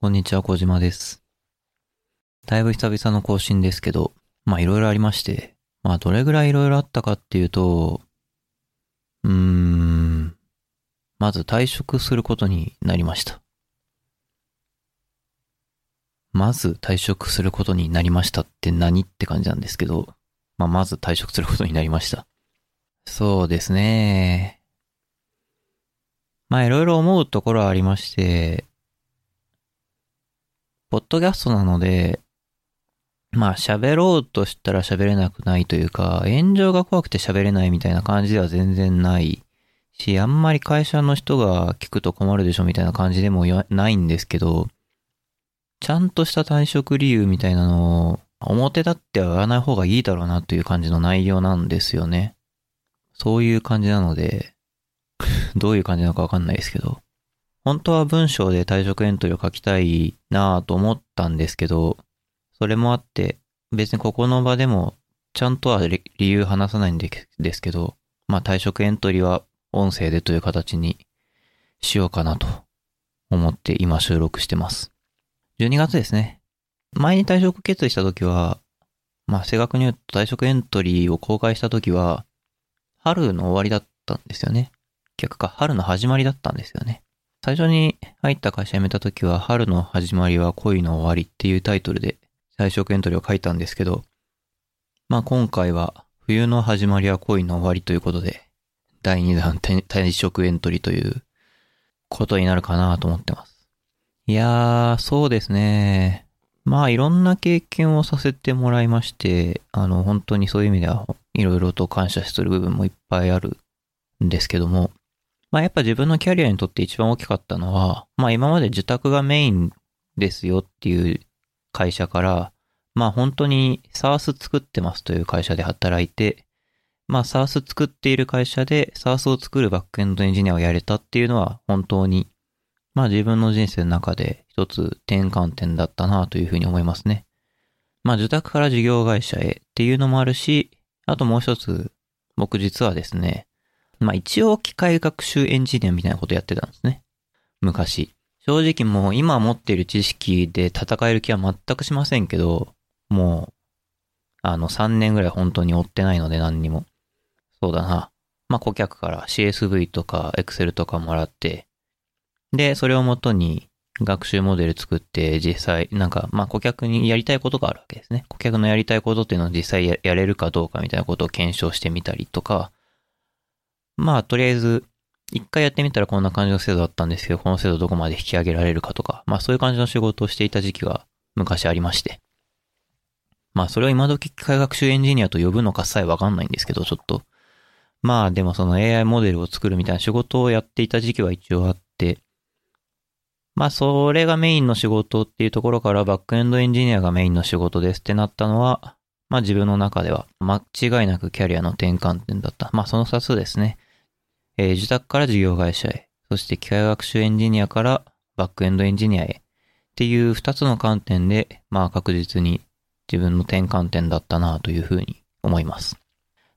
こんにちは、小島です。だいぶ久々の更新ですけど、まあいろいろありまして、まあどれぐらいいろいろあったかっていうと、うーん、まず退職することになりました。まず退職することになりましたって何って感じなんですけど、まあまず退職することになりました。そうですね。まあいろいろ思うところはありまして、ポッドキャストなので、まあ喋ろうとしたら喋れなくないというか、炎上が怖くて喋れないみたいな感じでは全然ないし、あんまり会社の人が聞くと困るでしょみたいな感じでもないんですけど、ちゃんとした退職理由みたいなのを表立っては言わない方がいいだろうなという感じの内容なんですよね。そういう感じなので、どういう感じなのかわかんないですけど、本当は文章で退職エントリーを書きたいなぁと思ったんですけど、それもあって、別にここの場でも、ちゃんとは理由話さないんでですけど、まあ退職エントリーは音声でという形にしようかなと思って今収録してます。12月ですね。前に退職決意した時は、まあ正確に言うと退職エントリーを公開した時は、春の終わりだったんですよね。逆か、春の始まりだったんですよね。最初に入った会社辞めた時は、春の始まりは恋の終わりっていうタイトルで退職エントリーを書いたんですけど、まあ今回は、冬の始まりは恋の終わりということで、第2弾退退職エントリーということになるかなと思ってます。いやー、そうですね。まあいろんな経験をさせてもらいまして、あの本当にそういう意味ではいろいろと感謝する部分もいっぱいあるんですけども、まあやっぱ自分のキャリアにとって一番大きかったのは、まあ今まで受託がメインですよっていう会社から、まあ本当に SARS 作ってますという会社で働いて、まあ SARS 作っている会社で SARS を作るバックエンドエンジニアをやれたっていうのは本当に、まあ自分の人生の中で一つ転換点だったなというふうに思いますね。まあ受託から事業会社へっていうのもあるし、あともう一つ、僕実はですね、まあ一応機械学習エンジニアみたいなことやってたんですね。昔。正直もう今持っている知識で戦える気は全くしませんけど、もう、あの3年ぐらい本当に追ってないので何にも。そうだな。まあ顧客から CSV とか Excel とかもらって、で、それをもとに学習モデル作って実際、なんか、まあ顧客にやりたいことがあるわけですね。顧客のやりたいことっていうのを実際ややれるかどうかみたいなことを検証してみたりとか、まあとりあえず、一回やってみたらこんな感じの制度だったんですけど、この制度どこまで引き上げられるかとか、まあそういう感じの仕事をしていた時期が昔ありまして。まあそれを今時機械学習エンジニアと呼ぶのかさえわかんないんですけど、ちょっと。まあでもその AI モデルを作るみたいな仕事をやっていた時期は一応あって、まあそれがメインの仕事っていうところからバックエンドエンジニアがメインの仕事ですってなったのは、まあ自分の中では間違いなくキャリアの転換点だった。まあその2つですね。えー受託から事業会社へ、そして機械学習エンジニアからバックエンドエンジニアへっていう2つの観点で、まあ確実に自分の転換点だったなというふうに思います。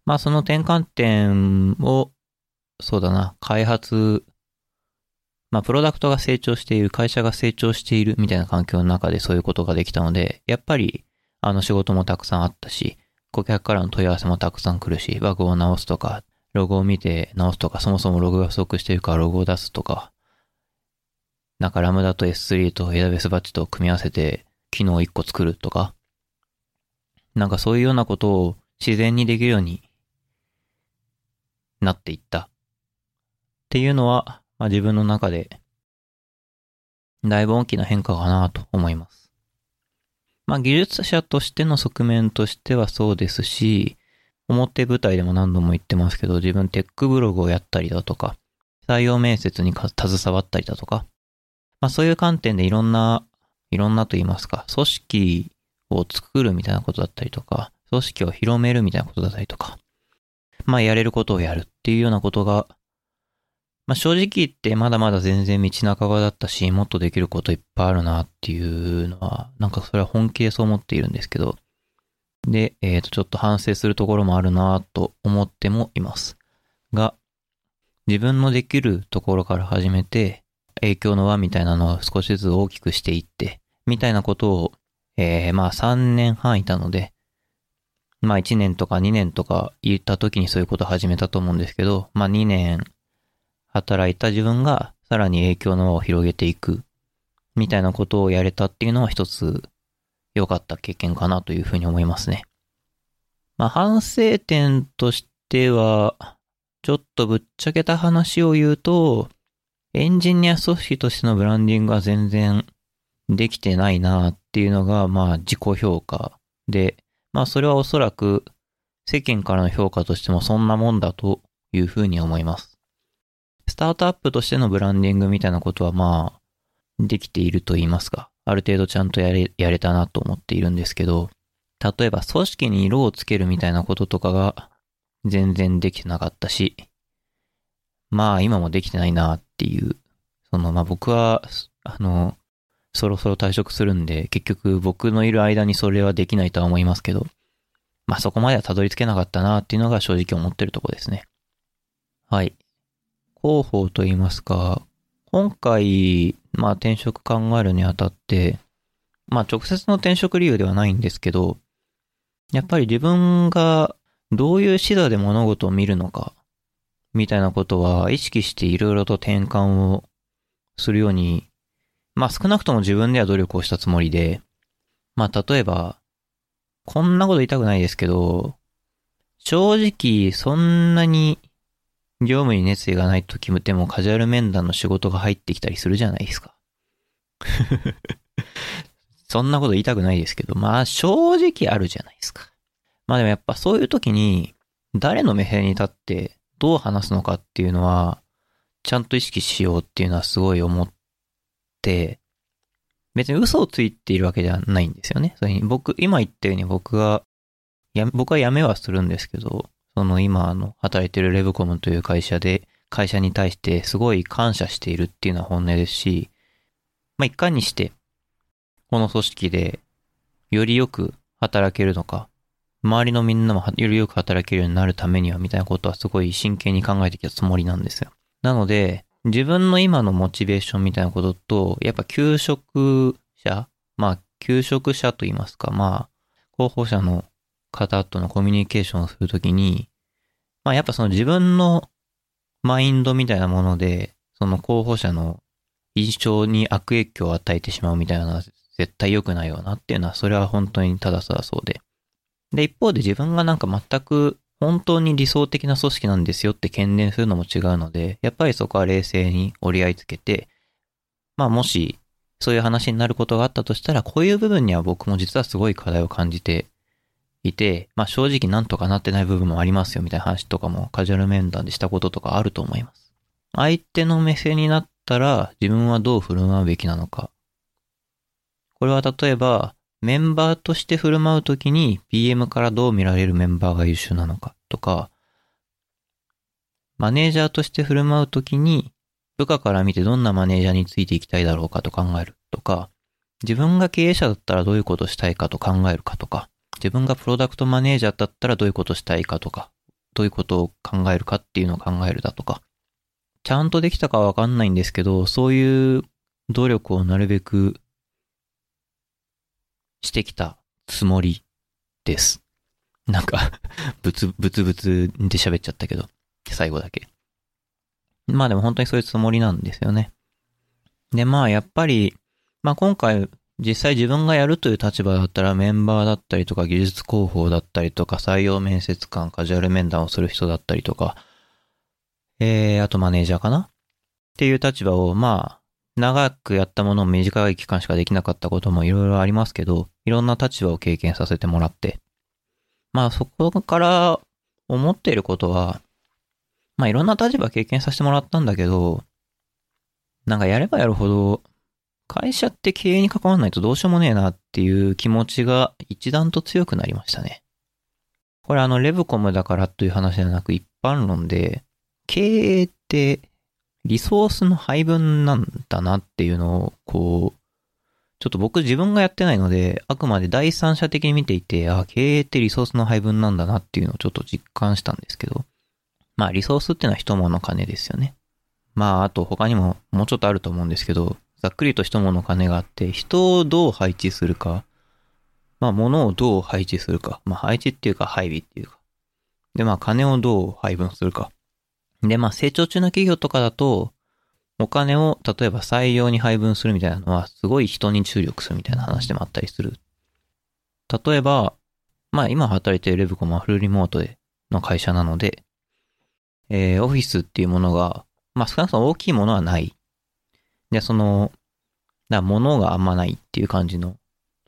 まあその転換点を、そうだな、開発、まあプロダクトが成長している、会社が成長しているみたいな環境の中でそういうことができたので、やっぱりあの仕事もたくさんあったし、顧客からの問い合わせもたくさん来るし、バグを直すとか、ロゴを見て直すとか、そもそもログが不足しているからロゴを出すとか、なんかラムダと S3 と AWS バッチと組み合わせて機能を1個作るとか、なんかそういうようなことを自然にできるようになっていった。っていうのは、まあ、自分の中で、だいぶ大きな変化かなと思います。まあ技術者としての側面としてはそうですし、表舞台でも何度も言ってますけど、自分テックブログをやったりだとか、採用面接に携わったりだとか、まあそういう観点でいろんな、いろんなと言いますか、組織を作るみたいなことだったりとか、組織を広めるみたいなことだったりとか、まあやれることをやるっていうようなことが、まあ正直言ってまだまだ全然道半ばだったし、もっとできることいっぱいあるなっていうのは、なんかそれは本気でそう思っているんですけど、で、えっ、と、ちょっと反省するところもあるなと思ってもいます。が、自分のできるところから始めて、影響の輪みたいなのを少しずつ大きくしていって、みたいなことを、えー、まあ3年半いたので、まあ1年とか2年とか言った時にそういうことを始めたと思うんですけど、まあ2年働いた自分がさらに影響の輪を広げていく、みたいなことをやれたっていうのは一つ良かった経験かなというふうに思いますね。まあ反省点としては、ちょっとぶっちゃけた話を言うと、エンジニア組織としてのブランディングは全然できてないなっていうのが、まあ自己評価で、まあそれはおそらく世間からの評価としてもそんなもんだというふうに思います。スタートアップとしてのブランディングみたいなことはまあできていると言いますか、ある程度ちゃんとやれ、やれたなと思っているんですけど、例えば組織に色をつけるみたいなこととかが全然できてなかったし、まあ今もできてないなっていう、そのまあ僕は、あの、そろそろ退職するんで、結局僕のいる間にそれはできないとは思いますけど、まあそこまではたどり着けなかったなっていうのが正直思ってるとこですね。はい。広報と言いますか、今回、まあ転職考えるにあたって、まあ直接の転職理由ではないんですけど、やっぱり自分がどういう視座で物事を見るのか、みたいなことは意識していろいろと転換をするように、まあ少なくとも自分では努力をしたつもりで、まあ例えば、こんなこと言いたくないですけど、正直そんなに業務に熱意がない時でもカジュアル面談の仕事が入ってきたりするじゃないですか。そんなこと言いたくないですけど、まあ正直あるじゃないですか。まあでもやっぱそういう時に、誰の目線に立ってどう話すのかっていうのは、ちゃんと意識しようっていうのはすごい思って、別に嘘をついているわけではないんですよね。それに僕、今言ったように僕が、僕は辞めはするんですけど、その今あの、働いてるレブコムという会社で、会社に対してすごい感謝しているっていうのは本音ですし、まあ、いかにして、この組織でよりよく働けるのか、周りのみんなもよりよく働けるようになるためにはみたいなことはすごい真剣に考えてきたつもりなんですよ。なので、自分の今のモチベーションみたいなことと、やっぱ求職者まあ、求職者と言いますか、まあ、候補者の方とのコミュニケーションをするときに、まあやっぱその自分のマインドみたいなもので、その候補者の印象に悪影響を与えてしまうみたいなのは絶対良くないよなっていうのは、それは本当にただただそうで。で、一方で自分がなんか全く本当に理想的な組織なんですよって懸念するのも違うので、やっぱりそこは冷静に折り合いつけて、まあもしそういう話になることがあったとしたら、こういう部分には僕も実はすごい課題を感じていて、まあ正直なんとかなってない部分もありますよみたいな話とかもカジュアル面談でしたこととかあると思います。相手の目線になったら自分はどう振る舞うべきなのか。これは例えば、メンバーとして振る舞うときに PM からどう見られるメンバーが優秀なのかとか、マネージャーとして振る舞うときに部下から見てどんなマネージャーについていきたいだろうかと考えるとか、自分が経営者だったらどういうことしたいかと考えるかとか、自分がプロダクトマネージャーだったらどういうことしたいかとか、どういうことを考えるかっていうのを考えるだとか、ちゃんとできたかわかんないんですけど、そういう努力をなるべくしてきたつもりです。なんかぶつ、ぶつぶつで喋っちゃったけど、最後だけ。まあでも本当にそういうつもりなんですよね。で、まあやっぱり、まあ今回実際自分がやるという立場だったらメンバーだったりとか技術広報だったりとか採用面接官、カジュアル面談をする人だったりとか、えー、あとマネージャーかな？っていう立場をまあ長くやったものを短い期間しかできなかったこともいろいろありますけど、いろんな立場を経験させてもらって、まあそこから思っていることは、まあいろんな立場経験させてもらったんだけど、なんかやればやるほど、会社って経営に関わらないとどうしようもねえなっていう気持ちが一段と強くなりましたね。これあの、レブコムだからという話ではなく一般論で、経営ってリソースの配分なんだなっていうのを、こう、ちょっと僕自分がやってないので、あくまで第三者的に見ていて、あ、経営ってリソースの配分なんだなっていうのをちょっと実感したんですけど、まあリソースっていうのは人物金ですよね。まあ、あと他にももうちょっとあると思うんですけど、ざっくりと一物金があって、人をどう配置するか、まあ、物をどう配置するか、まあ、配置っていうか配備っていうか、で、まあ、金をどう配分するか。で、まあ、成長中の企業とかだと、お金を例えば採用に配分するみたいなのは、すごい人に注力するみたいな話でもあったりする。例えば、まあ今働いているレブコもフルリモートでの会社なので、えー、オフィスっていうものが、まあ少なくとも大きいものはない。で、その、だ物があんまないっていう感じのと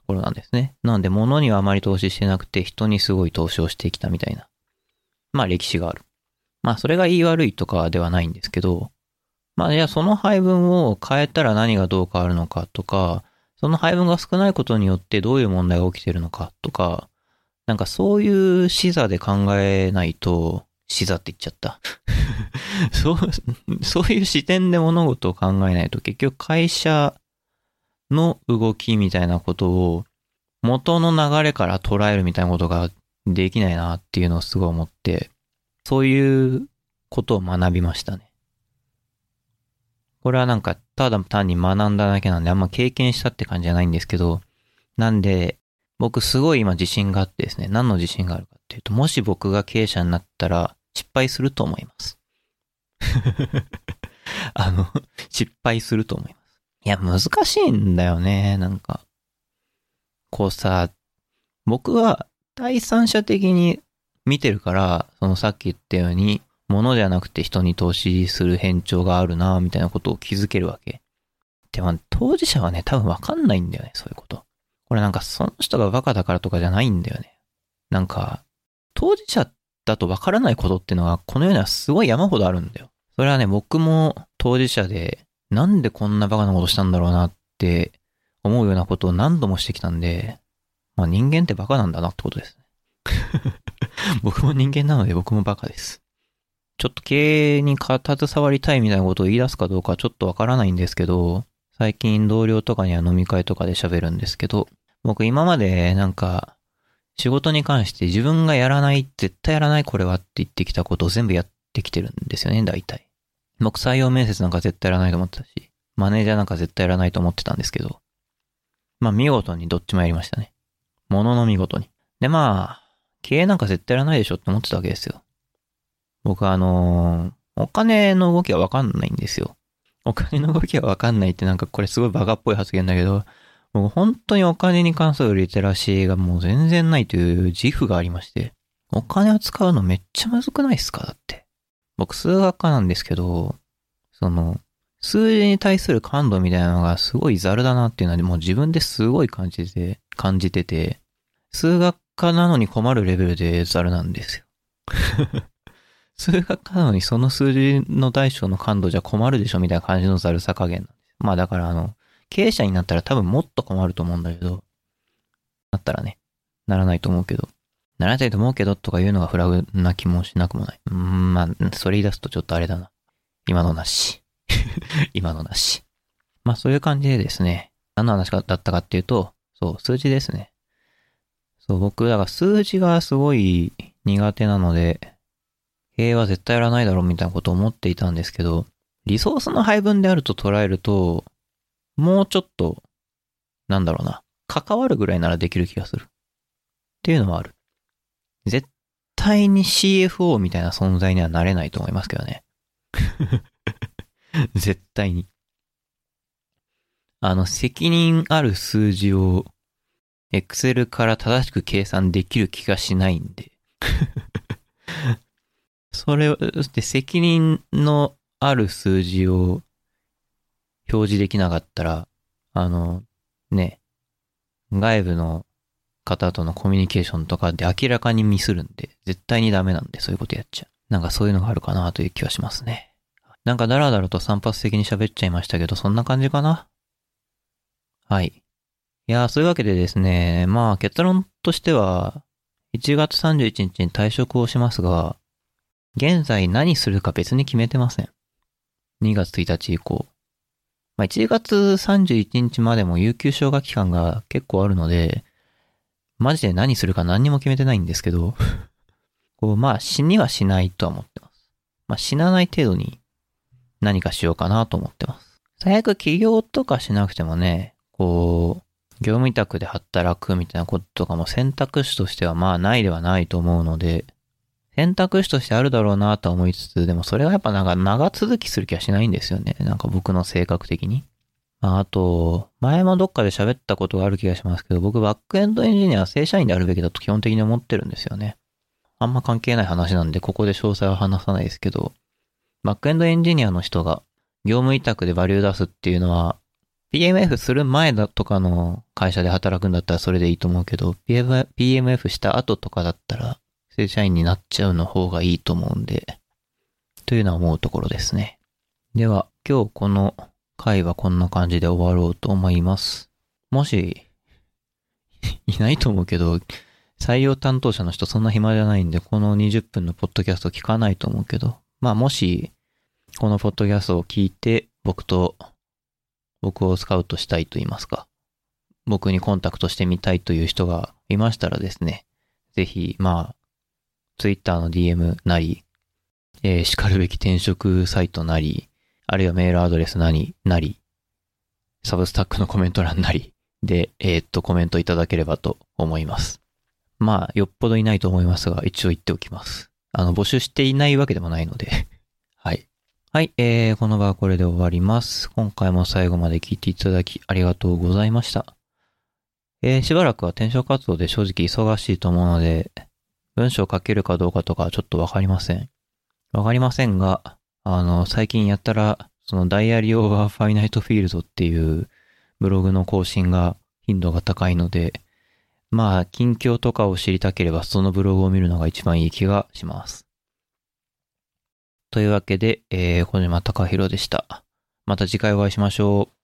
ころなんですね。なので物にはあまり投資してなくて人にすごい投資をしてきたみたいな、まあ歴史がある。まあそれが言い悪いとかではないんですけど、まあじゃあその配分を変えたら何がどう変わるのかとか、その配分が少ないことによってどういう問題が起きてるのかとか、なんかそういう視座で考えないと、視座って言っちゃった そう、そういう視点で物事を考えないと結局会社の動きみたいなことを元の流れから捉えるみたいなことができないなっていうのをすごい思って、そういうことを学びましたね。これはなんか、ただ単に学んだだけなんで、あんま経験したって感じじゃないんですけど、なんで、僕すごい今自信があってですね、何の自信があるかっていうと、もし僕が経営者になったら失敗すると思います。あの、失敗すると思います。いや、難しいんだよね、なんか。こうさ、僕は第三者的に見てるから、そのさっき言ったように、物じゃなくて人に投資する変調があるな、みたいなことを気づけるわけ。でも、当事者はね、多分わかんないんだよね、そういうこと。これなんかその人がバカだからとかじゃないんだよね。なんか、当事者だとわからないことっていうのは、この世にはすごい山ほどあるんだよ。それはね、僕も当事者で、なんでこんなバカなことしたんだろうなって思うようなことを何度もしてきたんで、まあ人間ってバカなんだなってことですね。僕も人間なので僕もバカです。ちょっと経営に携わりたいみたいなことを言い出すかどうかちょっとわからないんですけど、最近同僚とかには飲み会とかで喋るんですけど、僕今までなんか仕事に関して自分がやらない、絶対やらないこれはって言ってきたことを全部やってきてるんですよね、大体。僕採用面接なんか絶対やらないと思ってたし、マネージャーなんか絶対やらないと思ってたんですけど、まあ見事にどっちもやりましたね。ものの見事に。でまあ、経営なんか絶対やらないでしょって思ってたわけですよ。僕あのー、お金の動きはわかんないんですよ。お金の動きはわかんないってなんかこれすごいバカっぽい発言だけど、僕本当にお金に関するリテラシーがもう全然ないという自負がありまして、お金を使うのめっちゃむずくないっすか？だって。僕数学科なんですけど、その、数字に対する感度みたいなのがすごいザルだなっていうのはもう自分ですごい感じて、感じてて、数学科なのに困るレベルでザルなんですよ。数学科なのにその数字の大小の感度じゃ困るでしょみたいな感じのざるさ加減なんです。まあだからあの、経営者になったら多分もっと困ると思うんだけど、なったらね、ならないと思うけど、ならないと思うけどとか言うのがフラグな気もしなくもない。うん、まあ、それ言い出すとちょっとあれだな。今のなし。今のなし。まあそういう感じでですね、何の話だったかっていうと、そう、数字ですね。そう、僕、だから数字がすごい苦手なので、経営は絶対やらないだろうみたいなことを思っていたんですけど、リソースの配分であると捉えると、もうちょっと、なんだろうな、関わるぐらいならできる気がする。っていうのはある。絶対に CFO みたいな存在にはなれないと思いますけどね。絶対に。あの、責任ある数字を Excel から正しく計算できる気がしないんで それで責任のある数字を表示できなかったら、あの、ね、外部の方とのコミュニケーションとかで明らかにミスるんで、絶対にダメなんで、そういうことやっちゃう。なんかそういうのがあるかなという気はしますね。なんかダラダラと散発的に喋っちゃいましたけど、そんな感じかな？はい。いやーそういうわけでですね、まあ結論としては、1月31日に退職をしますが、現在何するか別に決めてません。2月1日以降。まあ、1月31日までも有給消化期間が結構あるので、マジで何するか何にも決めてないんですけど こう、まあ死にはしないとは思ってます。まあ死なない程度に何かしようかなと思ってます。最悪起業とかしなくてもね、こう、業務委託で働くみたいなこととかも選択肢としてはまあないではないと思うので、選択肢としてあるだろうなと思いつつ、でもそれはやっぱなんか長続きする気はしないんですよね。なんか僕の性格的に。まあ、あと、前もどっかで喋ったことがある気がしますけど、僕バックエンドエンジニアは正社員であるべきだと基本的に思ってるんですよね。あんま関係ない話なんで、ここで詳細は話さないですけど、バックエンドエンジニアの人が業務委託でバリュー出すっていうのは、PMF する前だとかの会社で働くんだったらそれでいいと思うけど、PMF した後とかだったら、正社員になっちゃうの方がいいと思うんで、というのは思うところですね。では、今日この回はこんな感じで終わろうと思います。もし、いないと思うけど、採用担当者の人そんな暇じゃないんで、この20分のポッドキャスト聞かないと思うけど、まあもし、このポッドキャストを聞いて、僕と、僕をスカウトしたいと言いますか、僕にコンタクトしてみたいという人がいましたらですね、ぜひ、まあ、ツイッターの DM なり、えー、叱るべき転職サイトなり、あるいはメールアドレスなり、なり、サブスタックのコメント欄なり で、えー、っと、コメントいただければと思います。まあ、よっぽどいないと思いますが、一応言っておきます。あの、募集していないわけでもないので はい。はい、えー、この場はこれで終わります。今回も最後まで聞いていただきありがとうございました。えー、しばらくは転職活動で正直忙しいと思うので、文章を書けるかどうかとかちょっとわかりません。わかりませんが、あの、最近やったら、そのダイアリーオーバーファイナイトフィールドっていうブログの更新が頻度が高いので、まあ、近況とかを知りたければそのブログを見るのが一番いい気がします。というわけで、えー、小島隆弘でした。また次回お会いしましょう。